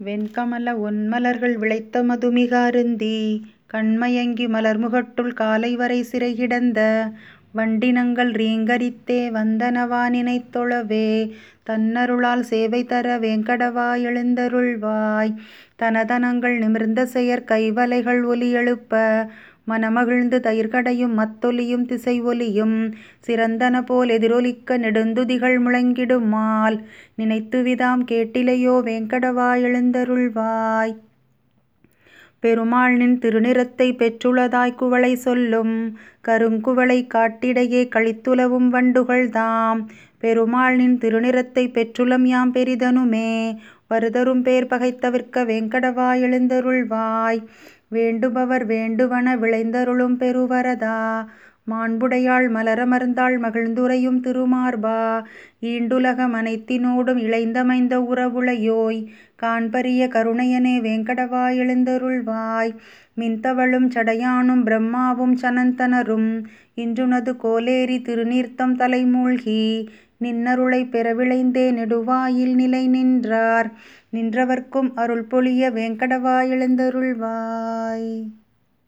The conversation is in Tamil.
வெண்கமல ஒண்மலர்கள் விளைத்த மதுமிக அருந்தி கண்மயங்கி மலர்முகட்டுள் காலைவரை சிறைகிடந்த வண்டினங்கள் ரீங்கரித்தே வந்தனவா நினைத்தொழவே தன்னருளால் சேவை தர வேங்கடவா எழுந்தருள்வாய். தனதனங்கள் நிமிருந்த செயற் கைவலைகள் ஒலி எழுப்ப மனமகிழ்ந்து தயிர்கடையும் மத்தொலியும் திசை ஒலியும் சிறந்தன போல் எதிரொலிக்க நெடுந்துதிகள் முழங்கிடுமால் நினைத்துவிதாம் கேட்டிலையோ வேங்கடவா எழுந்தருள்வாய். பெருமாள் நின் திருநிறத்தைப் பெற்றுளதாய்க் குவளை சொல்லும் கருங்குவளைக் காட்டிடையே களித்துலவும் வண்டுகள்தாம் பெருமாள் நின் பெற்றுளம் யாம் பெரிதனுமே வருதரும்-பேர் பகைத்தவிர்க்க வேங்கடவாய் எழுந்தருள்வாய். வேண்டுபவர் வேண்டுவன விளைந்தருளும் பெருவரதா மாண்புடையாள் மலரமர்ந்தாள் மகிழ்ந்துரையும் திருமார்பா ஈண்டுலக மனைத்தினோடும் இளைந்தமைந்த உறவுளையோய் காண்பரிய கருணையனே வேங்கடவா எழுந்தருள்வாய். மின்தவளும் சடையானும் பிரம்மாவும் சனந்தனரும் இன்றுனது கோலேரி திருநீர்த்தம் தலைமூழ்கி நின்னருளைப் பெறவிளைந்தே நெடுவாயில் நிலை நின்றார் நின்றவர்க்கும் அருள்பொழிய வேங்கடவா எழுந்தருள்வாய்.